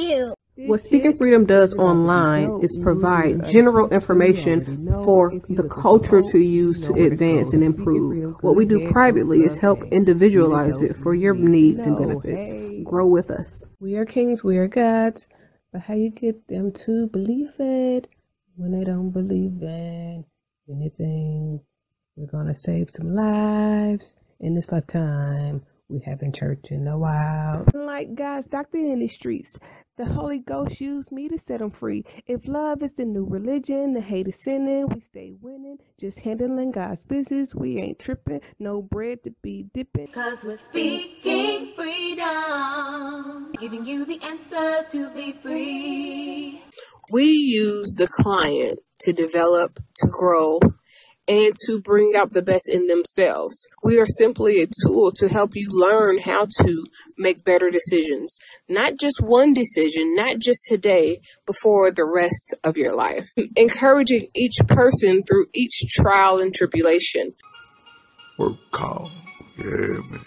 you. What Speaking Freedom does online is provide general information for the culture to use to advance and improve. What we do privately is help individualize it for your needs and benefits. Grow with us. We are kings, we are gods, but how you get them to believe it when they don't believe in anything? We're gonna save some lives in this lifetime. We haven't church in a while. Like guys, doctor in the streets, the Holy Ghost used me to set them free. If love is the new religion, the hate is sinning, we stay winning. Just handling God's business, we ain't tripping. No bread to be dipping. Cause we're speaking freedom, giving you the answers to be free. We use the client to develop, to grow, and to bring out the best in themselves. We are simply a tool to help you learn how to make better decisions. Not just one decision, not just today, but for the rest of your life. Encouraging each person through each trial and tribulation. Work call. Yeah, man.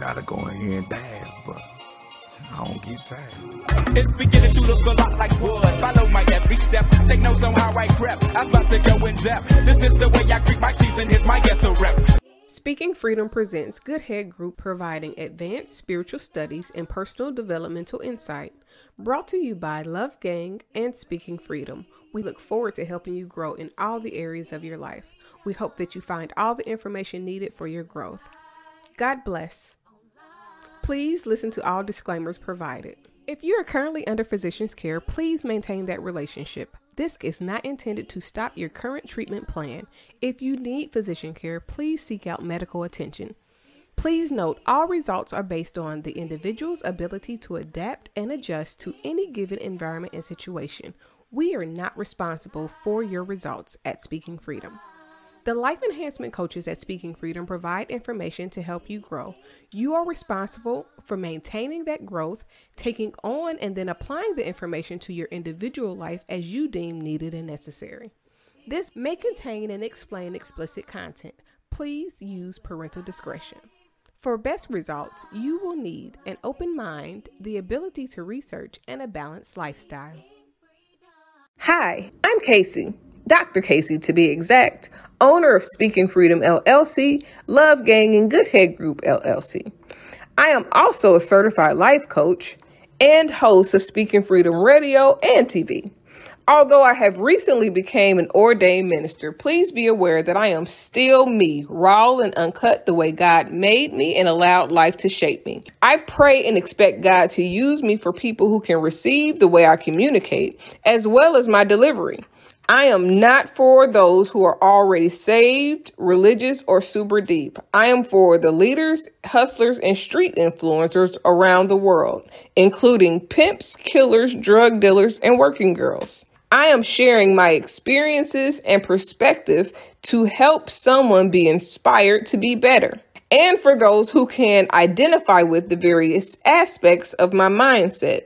Gotta go here and dance, but I don't get tired. It's beginning to look a lot like wood. Follow my every step. Take notes on how I crept. I'm about to go in depth. This is the way I greet my season. Here's my ghetto rep. Speaking Freedom presents Good Head Group providing advanced spiritual studies and personal developmental insight. Brought to you by Love Gang and Speaking Freedom. We look forward to helping you grow in all the areas of your life. We hope that you find all the information needed for your growth. God bless. Please listen to all disclaimers provided. If you are currently under physician's care, please maintain that relationship. This is not intended to stop your current treatment plan. If you need physician care, please seek out medical attention. Please note all results are based on the individual's ability to adapt and adjust to any given environment and situation. We are not responsible for your results at Speaking Freedom. The life enhancement coaches at Speaking Freedom provide information to help you grow. You are responsible for maintaining that growth, taking on and then applying the information to your individual life as you deem needed and necessary. This may contain and explain explicit content. Please use parental discretion. For best results, you will need an open mind, the ability to research, and a balanced lifestyle. Hi, I'm Casey. Dr. Casey to be exact, owner of Speaking Freedom LLC, Love Gang, and Good Head Group LLC. I am also a certified life coach and host of Speaking Freedom Radio and TV. Although I have recently became an ordained minister, please be aware that I am still me, raw and uncut the way God made me and allowed life to shape me. I pray and expect God to use me for people who can receive the way I communicate, as well as my delivery. I am not for those who are already saved, religious, or super deep. I am for the leaders, hustlers, and street influencers around the world, including pimps, killers, drug dealers, and working girls. I am sharing my experiences and perspective to help someone be inspired to be better. And for those who can identify with the various aspects of my mindset.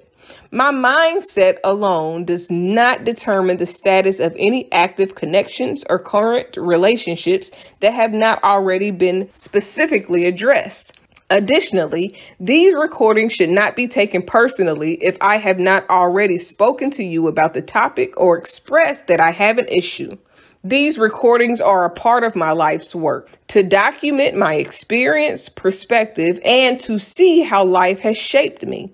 My mindset alone does not determine the status of any active connections or current relationships that have not already been specifically addressed. Additionally, these recordings should not be taken personally if I have not already spoken to you about the topic or expressed that I have an issue. These recordings are a part of my life's work to document my experience, perspective, and to see how life has shaped me.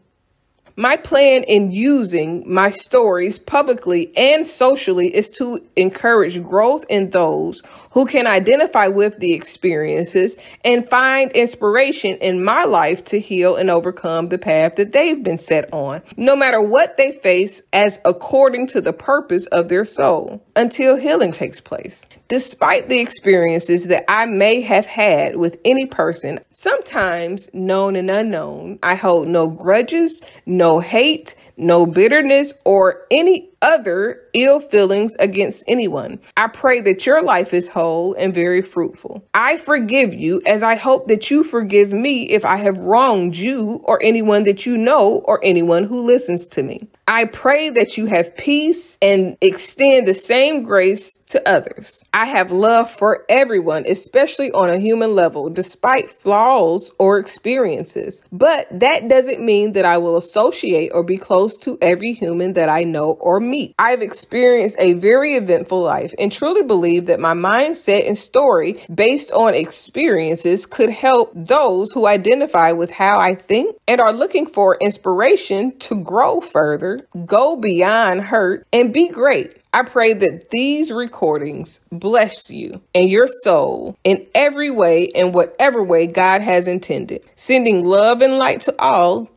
My plan in using my stories publicly and socially is to encourage growth in those who can identify with the experiences and find inspiration in my life to heal and overcome the path that they've been set on, no matter what they face, as according to the purpose of their soul, until healing takes place. Despite the experiences that I may have had with any person, sometimes known and unknown, I hold no grudges, no hate, no bitterness, or any other ill feelings against anyone. I pray that your life is whole and very fruitful. I forgive you as I hope that you forgive me if I have wronged you or anyone that you know or anyone who listens to me. I pray that you have peace and extend the same grace to others. I have love for everyone, especially on a human level, despite flaws or experiences. But that doesn't mean that I will associate or be close to every human that I know or meet. I've experienced a very eventful life and truly believe that my mindset and story based on experiences could help those who identify with how I think and are looking for inspiration to grow further, go beyond hurt, and be great. I pray that these recordings bless you and your soul in every way and whatever way God has intended, sending love and light to all.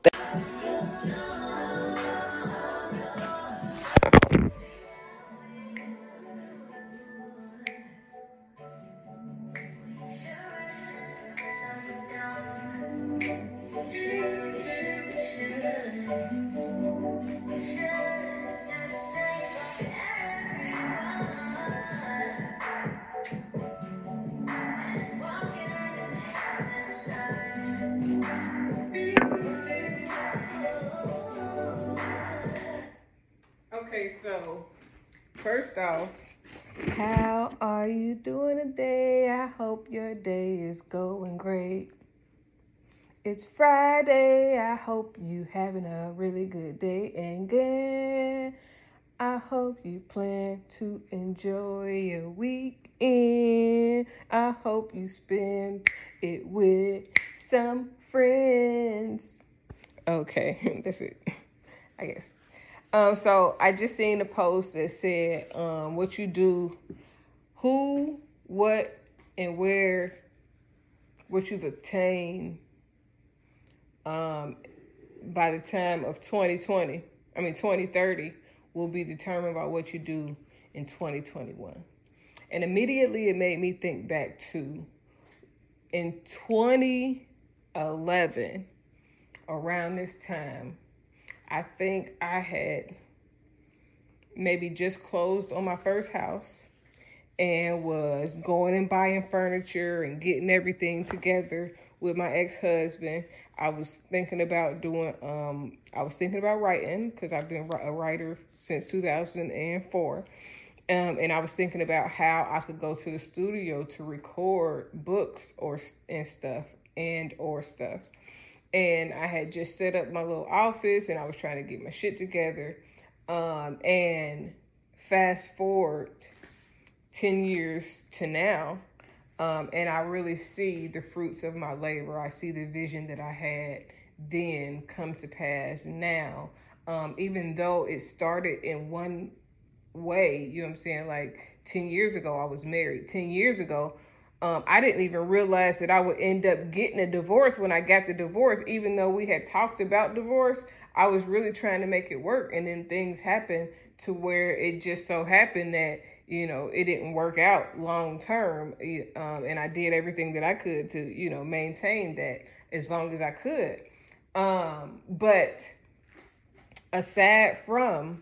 So first off, how are you doing today? I hope your day is going great. It's Friday. I hope you having a really good day and good. I hope you plan to enjoy your weekend. I hope you spend it with some friends. Okay, that's it. I guess. Um, so I just seen a post that said, um, what you do, who, what, and where, what you've obtained, um, by the time of 2020, I mean 2030, will be determined by what you do in 2021. And immediately it made me think back to in 2011, around this time, I think I had maybe just closed on my first house and was going and buying furniture and getting everything together with my ex-husband. I was thinking about doing um I was thinking about writing because I've been a writer since 2004. Um, and I was thinking about how I could go to the studio to record books or and stuff and or stuff and I had just set up my little office and I was trying to get my shit together. Um, and fast forward 10 years to now, um, and I really see the fruits of my labor. I see the vision that I had then come to pass now. Um, even though it started in one way, you know what I'm saying? Like 10 years ago, I was married. 10 years ago, um, I didn't even realize that I would end up getting a divorce when I got the divorce, even though we had talked about divorce. I was really trying to make it work, and then things happened to where it just so happened that you know it didn't work out long term, um, and I did everything that I could to you know maintain that as long as I could. Um, but aside from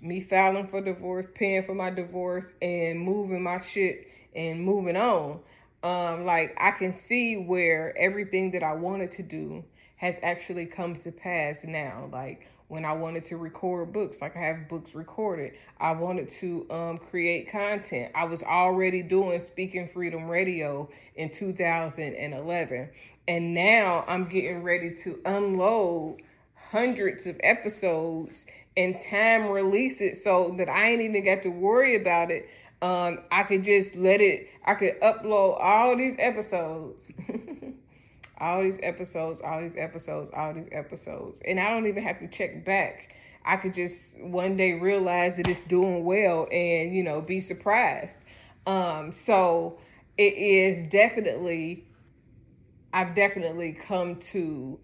me filing for divorce, paying for my divorce, and moving my shit and moving on, um, like I can see where everything that I wanted to do has actually come to pass now. Like when I wanted to record books, like I have books recorded. I wanted to um, create content. I was already doing Speaking Freedom Radio in 2011. And now I'm getting ready to unload hundreds of episodes and time release it so that I ain't even got to worry about it um, I could just let it, I could upload all these episodes, all these episodes, all these episodes, all these episodes. And I don't even have to check back. I could just one day realize that it's doing well and, you know, be surprised. Um, so it is definitely, I've definitely come to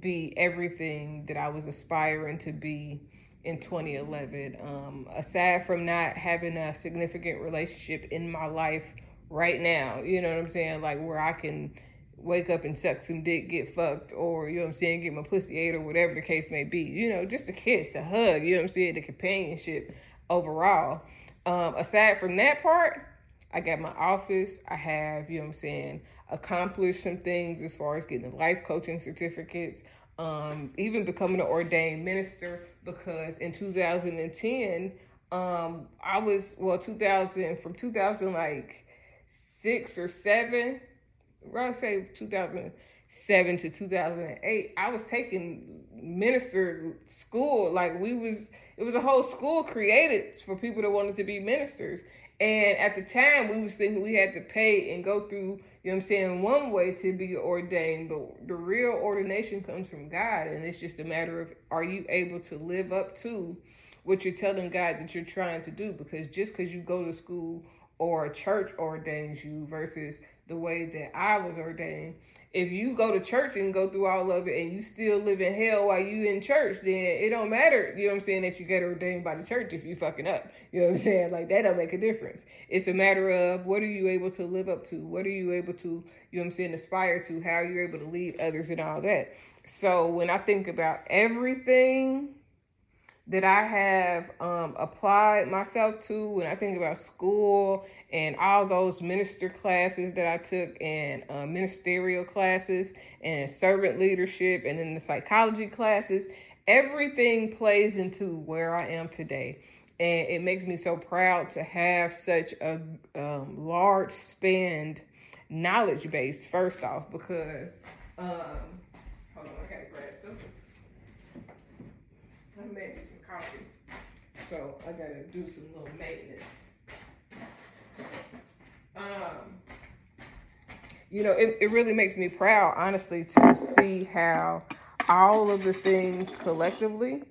be everything that I was aspiring to be in 2011. Um, aside from not having a significant relationship in my life right now, you know what I'm saying? Like where I can wake up and suck some dick, get fucked, or you know what I'm saying, get my pussy ate, or whatever the case may be. You know, just a kiss, a hug, you know what I'm saying, the companionship overall. Um, aside from that part, I got my office. I have, you know what I'm saying, accomplished some things as far as getting life coaching certificates, um, even becoming an ordained minister because in 2010, um, I was, well, 2000, from 2000, like six or seven, I'll say 2007 to 2008, I was taking minister school. Like we was, it was a whole school created for people that wanted to be ministers. And at the time, we was thinking we had to pay and go through, you know what I'm saying, one way to be ordained. But the real ordination comes from God. And it's just a matter of are you able to live up to what you're telling God that you're trying to do? Because just because you go to school or a church ordains you versus the way that I was ordained, if you go to church and go through all of it and you still live in hell while you in church, then it don't matter, you know what I'm saying, that you get ordained by the church if you fucking up. You know what I'm saying? Like that don't make a difference. It's a matter of what are you able to live up to? What are you able to, you know what I'm saying, aspire to? How are you able to lead others and all that? So when I think about everything that I have um, applied myself to when I think about school and all those minister classes that I took and uh, ministerial classes and servant leadership and then the psychology classes, everything plays into where I am today. And it makes me so proud to have such a um, large spanned knowledge base, first off, because, um, hold on, I gotta grab something. I So I gotta do some little maintenance. Um, you know, it, it really makes me proud, honestly, to see how all of the things collectively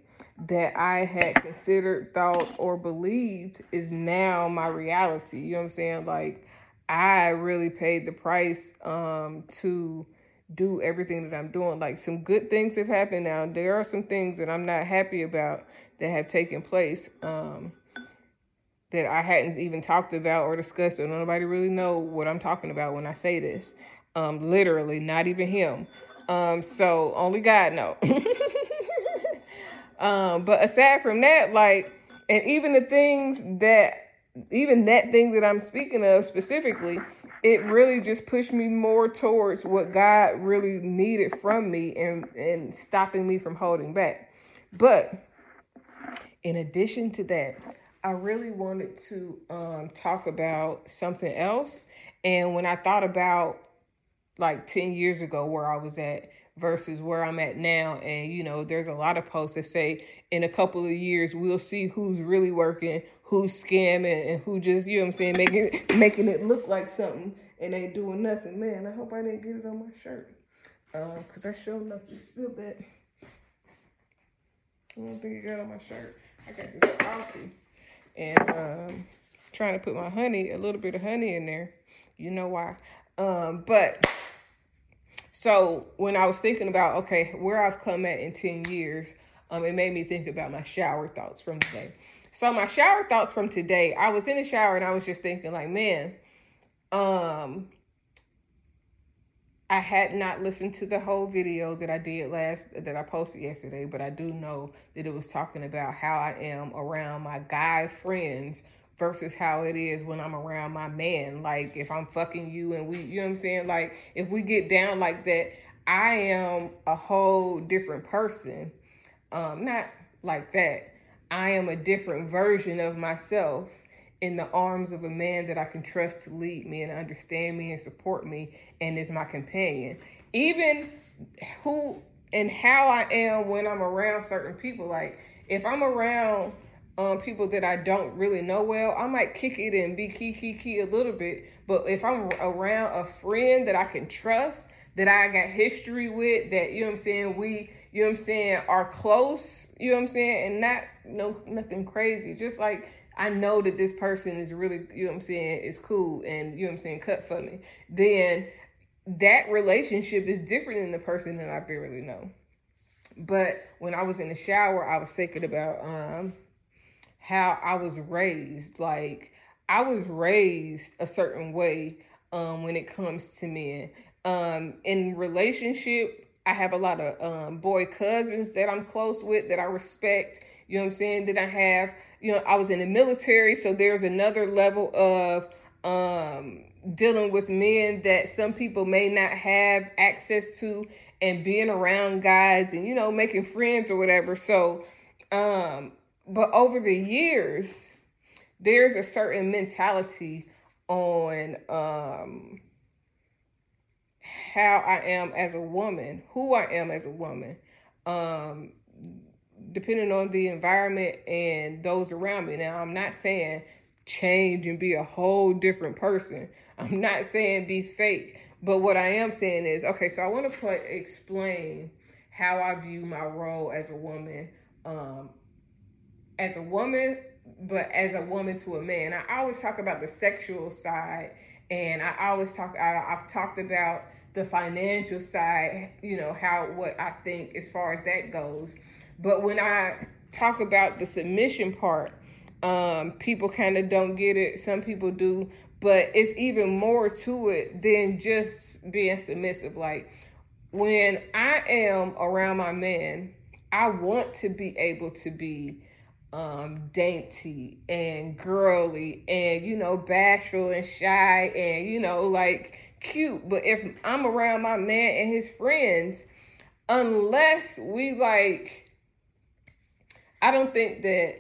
that I had considered, thought, or believed is now my reality. You know what I'm saying? Like, I really paid the price um, to do everything that I'm doing. Like, some good things have happened now. There are some things that I'm not happy about that have taken place um, that I hadn't even talked about or discussed, or nobody really know what I'm talking about when I say this. Um, literally, not even him. Um, so only God know. um, but aside from that, like, and even the things that, even that thing that I'm speaking of specifically, it really just pushed me more towards what God really needed from me and and stopping me from holding back. But in addition to that, I really wanted to um, talk about something else. And when I thought about like 10 years ago where I was at versus where I'm at now, and you know, there's a lot of posts that say in a couple of years we'll see who's really working, who's scamming, and who just, you know what I'm saying, making making it look like something and ain't doing nothing. Man, I hope I didn't get it on my shirt. Um, cause I sure enough just spilled that. I don't think it got on my shirt. I got this coffee and um, trying to put my honey, a little bit of honey in there. You know why? Um, but so when I was thinking about okay, where I've come at in ten years, um, it made me think about my shower thoughts from today. So my shower thoughts from today, I was in the shower and I was just thinking like, man, um, I had not listened to the whole video that I did last that I posted yesterday, but I do know that it was talking about how I am around my guy friends versus how it is when I'm around my man. Like if I'm fucking you and we you know what I'm saying? Like if we get down like that, I am a whole different person. Um not like that. I am a different version of myself in the arms of a man that I can trust to lead me and understand me and support me and is my companion. Even who and how I am when I'm around certain people. Like if I'm around um, people that I don't really know well, I might kick it and be key key key a little bit. But if I'm around a friend that I can trust, that I got history with, that you know I'm saying, we you know I'm saying are close, you know I'm saying, and not no nothing crazy, just like I know that this person is really, you know what I'm saying, is cool and, you know what I'm saying, cut for me, then that relationship is different than the person that I barely know. But when I was in the shower, I was thinking about um, how I was raised. Like, I was raised a certain way um, when it comes to men. Um, in relationship, I have a lot of um, boy cousins that I'm close with that I respect. You know what I'm saying? That I have, you know, I was in the military, so there's another level of um, dealing with men that some people may not have access to and being around guys and, you know, making friends or whatever. So, um, but over the years, there's a certain mentality on um, how I am as a woman, who I am as a woman, um, depending on the environment and those around me. Now, I'm not saying change and be a whole different person. I'm not saying be fake, but what I am saying is okay. So I want to put explain how I view my role as a woman, um, as a woman, but as a woman to a man. I always talk about the sexual side, and I always talk. I, I've talked about the financial side. You know how what I think as far as that goes. But when I talk about the submission part, um, people kind of don't get it. Some people do, but it's even more to it than just being submissive. Like when I am around my man, I want to be able to be um, dainty and girly and you know bashful and shy and you know like cute. But if I'm around my man and his friends, unless we like, I don't think that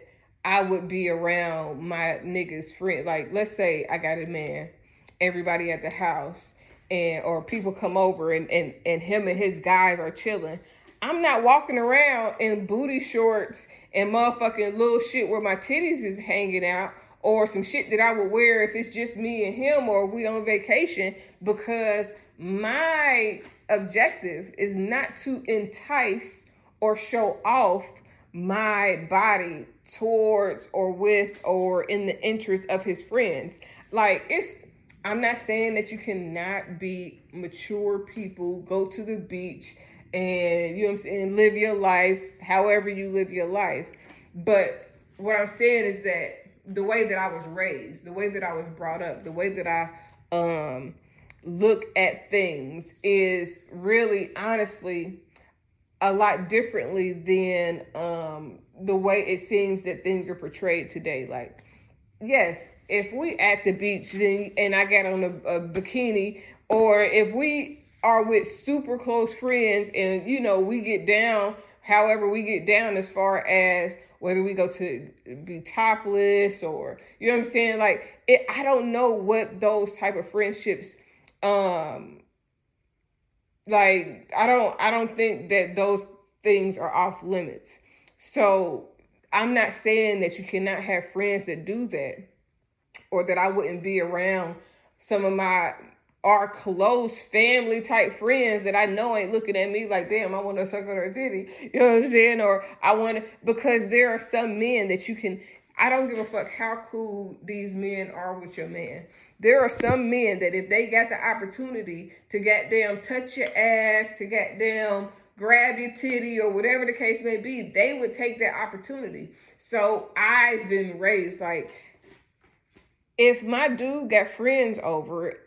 I would be around my niggas friend. Like, let's say I got a man, everybody at the house, and or people come over and and and him and his guys are chilling. I'm not walking around in booty shorts and motherfucking little shit where my titties is hanging out or some shit that I would wear if it's just me and him or we on vacation because my objective is not to entice or show off my body towards or with or in the interest of his friends. Like it's I'm not saying that you cannot be mature people, go to the beach and you know I'm saying, live your life however you live your life. But what I'm saying is that the way that I was raised, the way that I was brought up, the way that I um look at things is really honestly a lot differently than um, the way it seems that things are portrayed today. Like, yes, if we at the beach then, and I got on a, a bikini, or if we are with super close friends and you know we get down however we get down as far as whether we go to be topless or you know what i'm saying like it, i don't know what those type of friendships um like I don't I don't think that those things are off limits. So I'm not saying that you cannot have friends that do that or that I wouldn't be around some of my our close family type friends that I know ain't looking at me like, damn, I want to suck on her titty. You know what I'm saying? Or I want because there are some men that you can, I don't give a fuck how cool these men are with your man. There are some men that if they got the opportunity to goddamn touch your ass, to goddamn grab your titty or whatever the case may be, they would take that opportunity. So I've been raised like if my dude got friends over,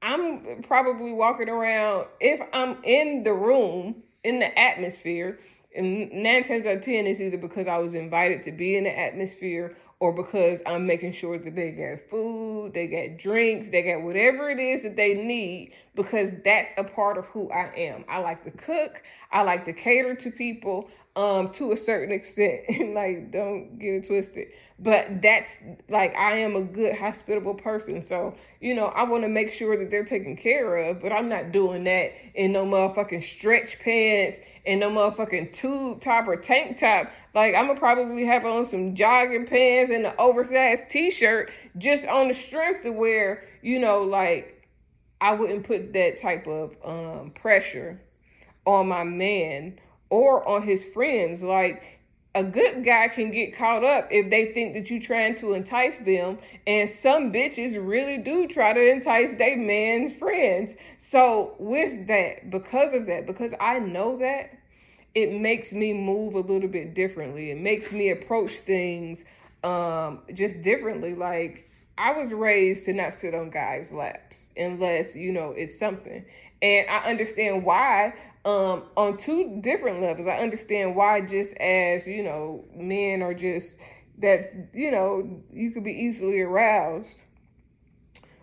I'm probably walking around if I'm in the room, in the atmosphere, and nine times out of ten it's either because I was invited to be in the atmosphere or because I'm making sure that they get food, they get drinks, they get whatever it is that they need because that's a part of who I am. I like to cook, I like to cater to people um to a certain extent. and like don't get it twisted. But that's like I am a good hospitable person. So, you know, I want to make sure that they're taken care of, but I'm not doing that in no motherfucking stretch pants and no motherfucking tube top or tank top like I'm gonna probably have on some jogging pants and an oversized t-shirt just on the strength to where, you know, like I wouldn't put that type of um pressure on my man or on his friends. Like a good guy can get caught up if they think that you're trying to entice them. And some bitches really do try to entice their man's friends. So, with that, because of that, because I know that, it makes me move a little bit differently. It makes me approach things um, just differently. Like I was raised to not sit on guys' laps unless, you know, it's something. And I understand why um, on two different levels. I understand why, just as, you know, men are just that, you know, you could be easily aroused.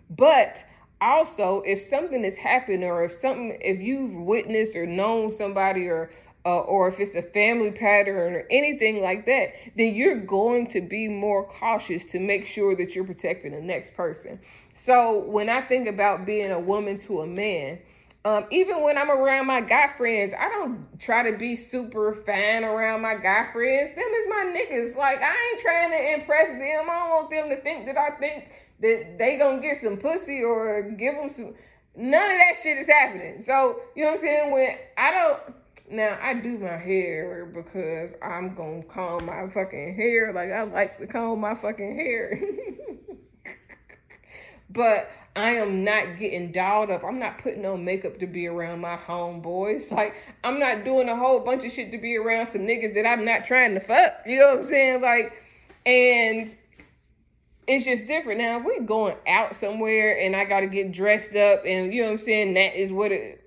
But also, if something has happened or if something, if you've witnessed or known somebody or uh, or if it's a family pattern or anything like that, then you're going to be more cautious to make sure that you're protecting the next person. So when I think about being a woman to a man, um, even when I'm around my guy friends, I don't try to be super fan around my guy friends. Them is my niggas. Like I ain't trying to impress them. I don't want them to think that I think that they gonna get some pussy or give them some. None of that shit is happening. So you know what I'm saying? When I don't now I do my hair because I'm gonna comb my fucking hair. Like I like to comb my fucking hair. but I am not getting dolled up. I'm not putting on makeup to be around my homeboys. Like I'm not doing a whole bunch of shit to be around some niggas that I'm not trying to fuck. You know what I'm saying? Like, and it's just different. Now, if we going out somewhere and I got to get dressed up and you know what I'm saying, that is what it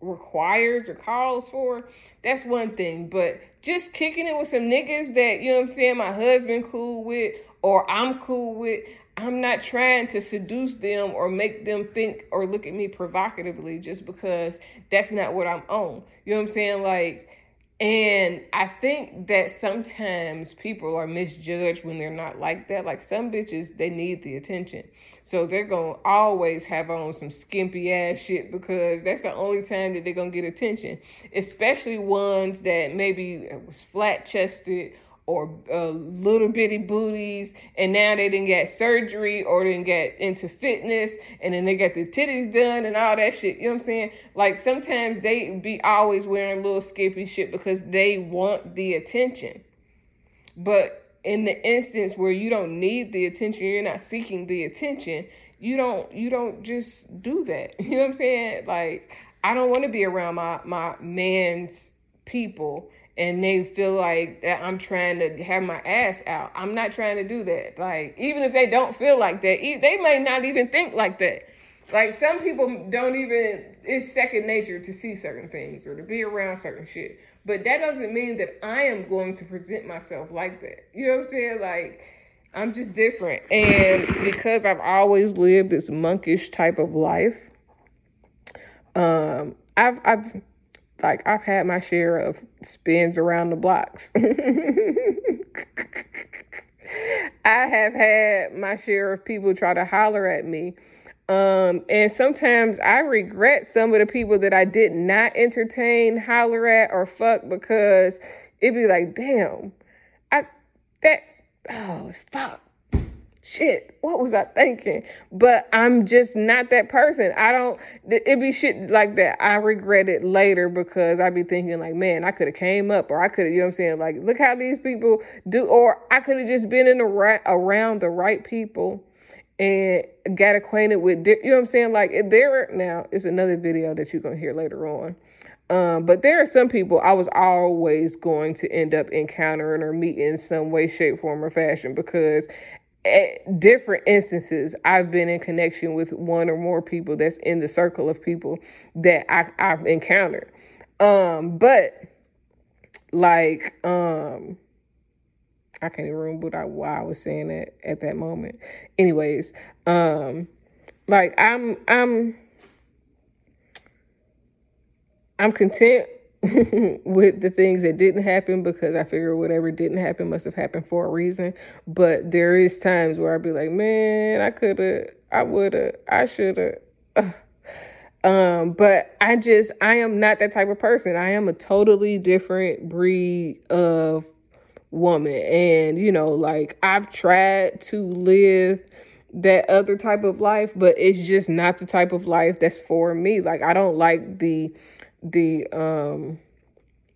requires or calls for, that's one thing. But just kicking it with some niggas that, you know what I'm saying, my husband cool with or I'm cool with, I'm not trying to seduce them or make them think or look at me provocatively just because that's not what I'm on. You know what I'm saying? Like, and I think that sometimes people are misjudged when they're not like that. Like some bitches, they need the attention. So they're going to always have on some skimpy ass shit because that's the only time that they're going to get attention. Especially ones that maybe was flat chested or uh, little bitty booties, and now they didn't get surgery or didn't get into fitness, and then they got the titties done and all that shit. You know what I'm saying? Like sometimes they be always wearing little skimpy shit because they want the attention. But in the instance where you don't need the attention, you're not seeking the attention, you don't you don't just do that. You know what I'm saying? Like I don't want to be around my my man's people and they feel like that I'm trying to have my ass out. I'm not trying to do that. Like even if they don't feel like that, they may not even think like that. Like some people don't even it's second nature to see certain things or to be around certain shit. But that doesn't mean that I am going to present myself like that. You know what I'm saying? Like I'm just different. And because I've always lived this monkish type of life, um I've I've like I've had my share of spins around the blocks. I have had my share of people try to holler at me. Um, and sometimes I regret some of the people that I did not entertain, holler at, or fuck because it'd be like, damn, I that oh fuck shit, what was I thinking? But I'm just not that person. I don't, it be shit like that. I regret it later because I be thinking like, man, I could have came up or I could have, you know what I'm saying? Like, look how these people do, or I could have just been in the right, around the right people and got acquainted with, you know what I'm saying? Like there, now it's another video that you're going to hear later on. Um, but there are some people I was always going to end up encountering or meeting in some way, shape, form, or fashion because at different instances, I've been in connection with one or more people that's in the circle of people that I, I've encountered. Um, but like, um, I can't even remember why I was saying that at that moment. Anyways, um, like I'm, I'm, I'm content with the things that didn't happen because I figure whatever didn't happen must have happened for a reason. But there is times where I'd be like, man, I could have, I would have, I should have. Um, but I just, I am not that type of person. I am a totally different breed of woman. And, you know, like I've tried to live that other type of life, but it's just not the type of life that's for me. Like I don't like the the um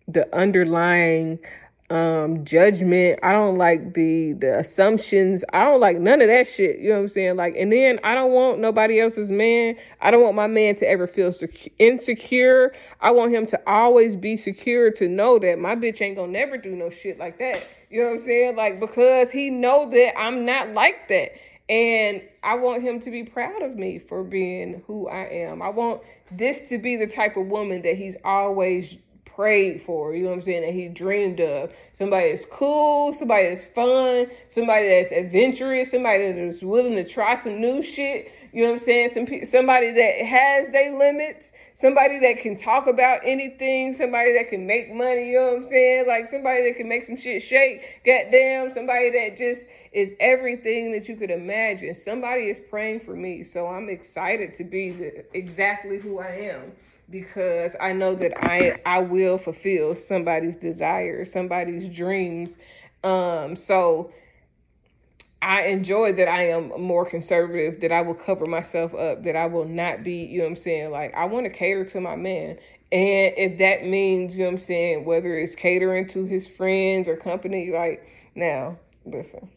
the underlying um judgment. I don't like the the assumptions. I don't like none of that shit. You know what i'm saying? Like and then i don't want nobody else's man. I don't want my man to ever feel secu- insecure. I want him to always be secure to know that my bitch ain't gonna never do no shit like that. You know what i'm saying? Like because he know that i'm not like that And I want him to be proud of me for being who I am. I want this to be the type of woman that he's always prayed for, you know what I'm saying, that he dreamed of. Somebody that's cool, somebody that's fun, somebody that's adventurous, somebody that's willing to try some new shit, you know what I'm saying? Some somebody that has their limits, somebody that can talk about anything, somebody that can make money, you know what I'm saying? Like somebody that can make some shit shake, goddamn, somebody that just is everything that you could imagine. Somebody is praying for me. So I'm excited to be the, exactly who I am because I know that I I will fulfill somebody's desires, somebody's dreams. Um so I enjoy that I am more conservative, that I will cover myself up, that I will not be, you know what I'm saying? Like, I want to cater to my man. And if that means, you know what I'm saying, whether it's catering to his friends or company, like, now, listen,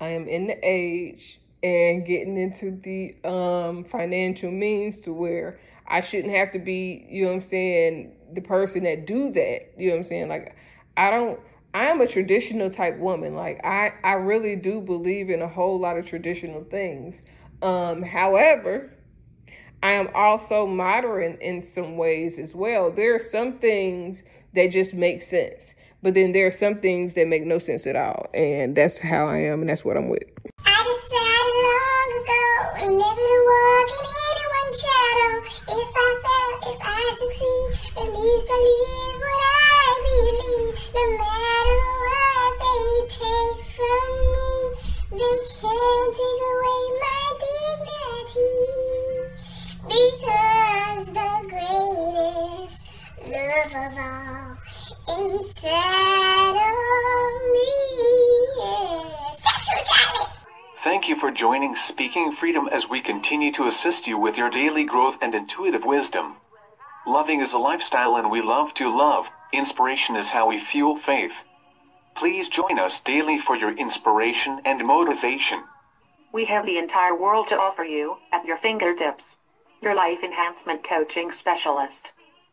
I am in the age and getting into the um, financial means to where I shouldn't have to be, you know what I'm saying, the person that do that. You know what I'm saying? Like, I don't I am a traditional type woman. Like I, I really do believe in a whole lot of traditional things. Um, however, I am also modern in some ways as well. There are some things that just make sense, but then there are some things that make no sense at all. And that's how I am, and that's what I'm with. I Freedom as we continue to assist you with your daily growth and intuitive wisdom. Loving is a lifestyle and we love to love. Inspiration is how we fuel faith. Please join us daily for your inspiration and motivation. We have the entire world to offer you at your fingertips. Your life enhancement coaching specialist.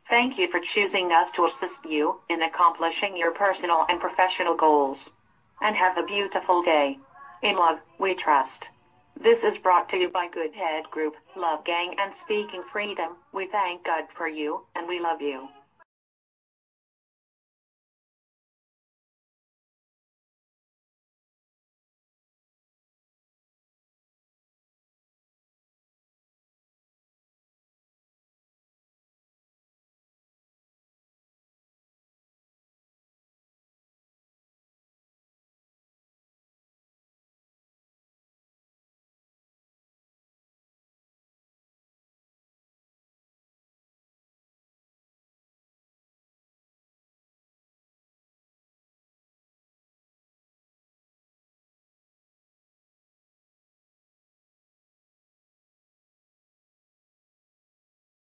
Thank you for choosing us to assist you in accomplishing your personal and professional goals. And have a beautiful day. In love, we trust. This is brought to you by Good Head Group, Love Gang, and Speaking Freedom. We thank God for you, and we love you.